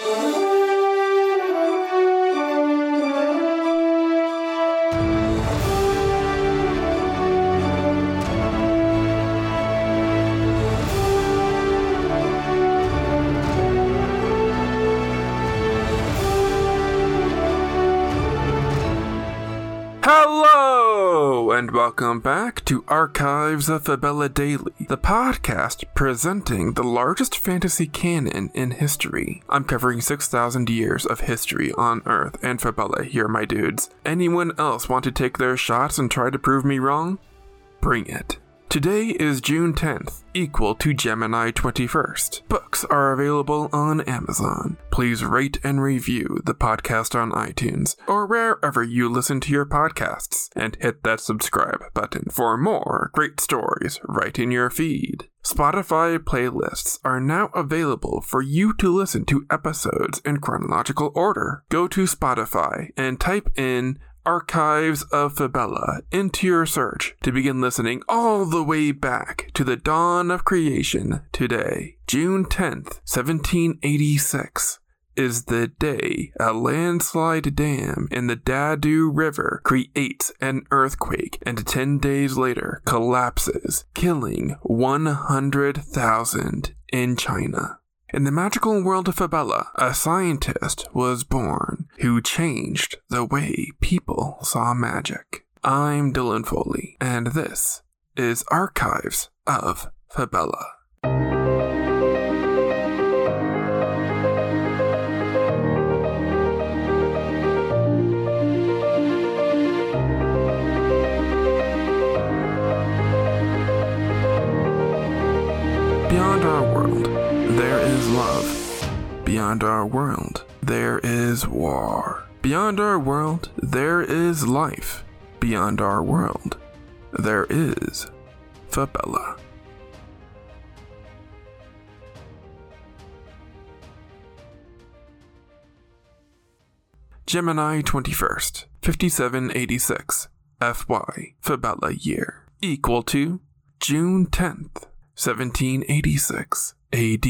Hello, and welcome back to Archives of Fabella Daily, the podcast presenting the largest fantasy canon in history. I'm covering 6,000 years of history on Earth and Fabella here, my dudes. Anyone else want to take their shots and try to prove me wrong? Bring it. Today is June 10th, equal to Gemini 21st. Books are available on Amazon. Please rate and review the podcast on iTunes or wherever you listen to your podcasts and hit that subscribe button for more great stories right in your feed. Spotify playlists are now available for you to listen to episodes in chronological order. Go to Spotify and type in Archives of Fabella into your search to begin listening all the way back to the dawn of creation today. June 10th, 1786 is the day a landslide dam in the Dadu River creates an earthquake and 10 days later collapses, killing 100,000 in China. In the magical world of Fabella, a scientist was born who changed the way people saw magic. I'm Dylan Foley, and this is Archives of Fabella. Beyond our world, there is love. Beyond our world, there is war. Beyond our world, there is life. Beyond our world, there is Fabella. Gemini 21st, 5786, FY, Fabella year, equal to June 10th, 1786 AD,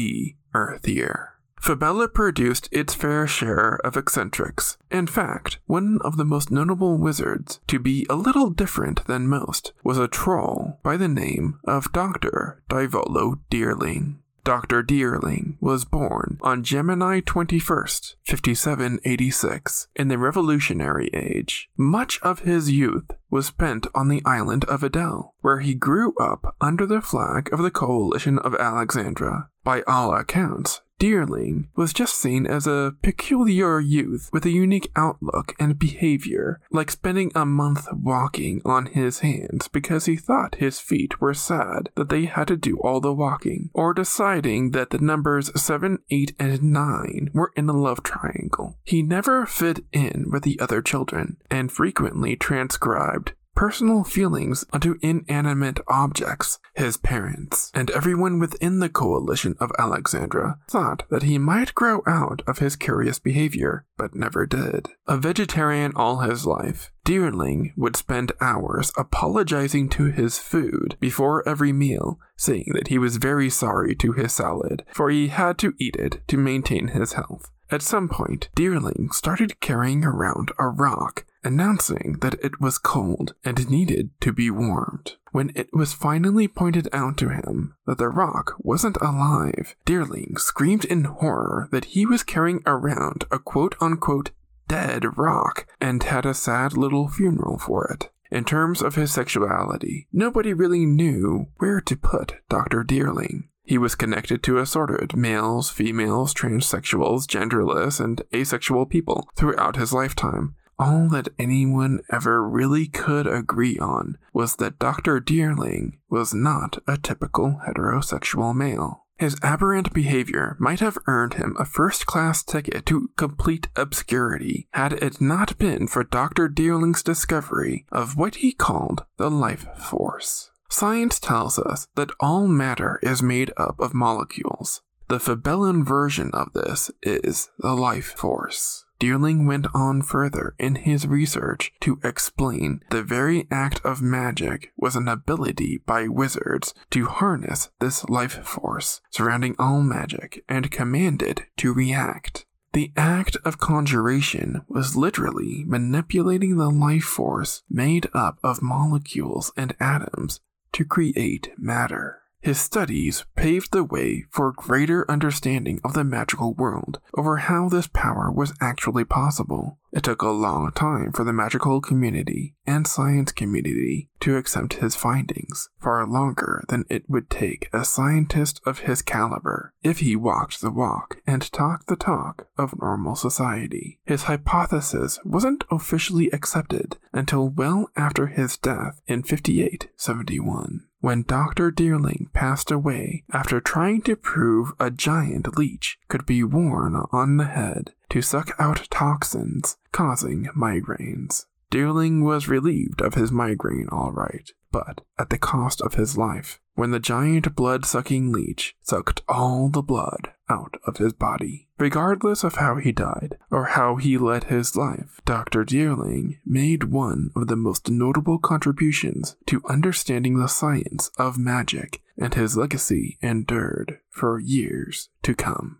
Earth year. Fabella produced its fair share of eccentrics. In fact, one of the most notable wizards to be a little different than most was a troll by the name of Dr. Divolo Deerling. Dr. Deerling was born on Gemini 21st, 5786, in the Revolutionary Age. Much of his youth was spent on the island of Adel, where he grew up under the flag of the Coalition of Alexandria. By all accounts, Deerling was just seen as a peculiar youth with a unique outlook and behavior, like spending a month walking on his hands because he thought his feet were sad that they had to do all the walking, or deciding that the numbers 7, 8, and 9 were in a love triangle. He never fit in with the other children and frequently transcribed personal feelings onto inanimate objects. His parents and everyone within the coalition of Alexandra thought that he might grow out of his curious behavior, but never did. A vegetarian all his life, Deerling would spend hours apologizing to his food before every meal, saying that he was very sorry to his salad, for he had to eat it to maintain his health. At some point, Deerling started carrying around a rock announcing that it was cold and needed to be warmed. When it was finally pointed out to him that the rock wasn't alive, Deerling screamed in horror that he was carrying around a quote unquote dead rock and had a sad little funeral for it. In terms of his sexuality, nobody really knew where to put Dr. Deerling. He was connected to assorted males, females, transsexuals, genderless, and asexual people throughout his lifetime, all that anyone ever really could agree on was that Dr. Deerling was not a typical heterosexual male. His aberrant behavior might have earned him a first class ticket to complete obscurity had it not been for Dr. Deerling's discovery of what he called the life force. Science tells us that all matter is made up of molecules. The Fabellan version of this is the life force. Deerling went on further in his research to explain the very act of magic was an ability by wizards to harness this life force surrounding all magic and command it to react. The act of conjuration was literally manipulating the life force made up of molecules and atoms to create matter. His studies paved the way for greater understanding of the magical world over how this power was actually possible. It took a long time for the magical community and science community to accept his findings, far longer than it would take a scientist of his caliber if he walked the walk and talked the talk of normal society. His hypothesis wasn't officially accepted until well after his death in 5871 when Dr. Deerling passed away after trying to prove a giant leech could be worn on the head to suck out toxins causing migraines. Deerling was relieved of his migraine all right, but at the cost of his life, when the giant blood sucking leech sucked all the blood out of his body. Regardless of how he died or how he led his life, Dr. Deerling made one of the most notable contributions to understanding the science of magic, and his legacy endured for years to come.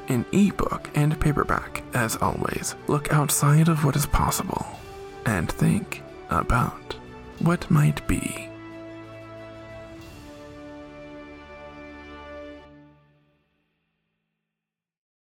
in ebook and paperback. As always, look outside of what is possible and think about what might be.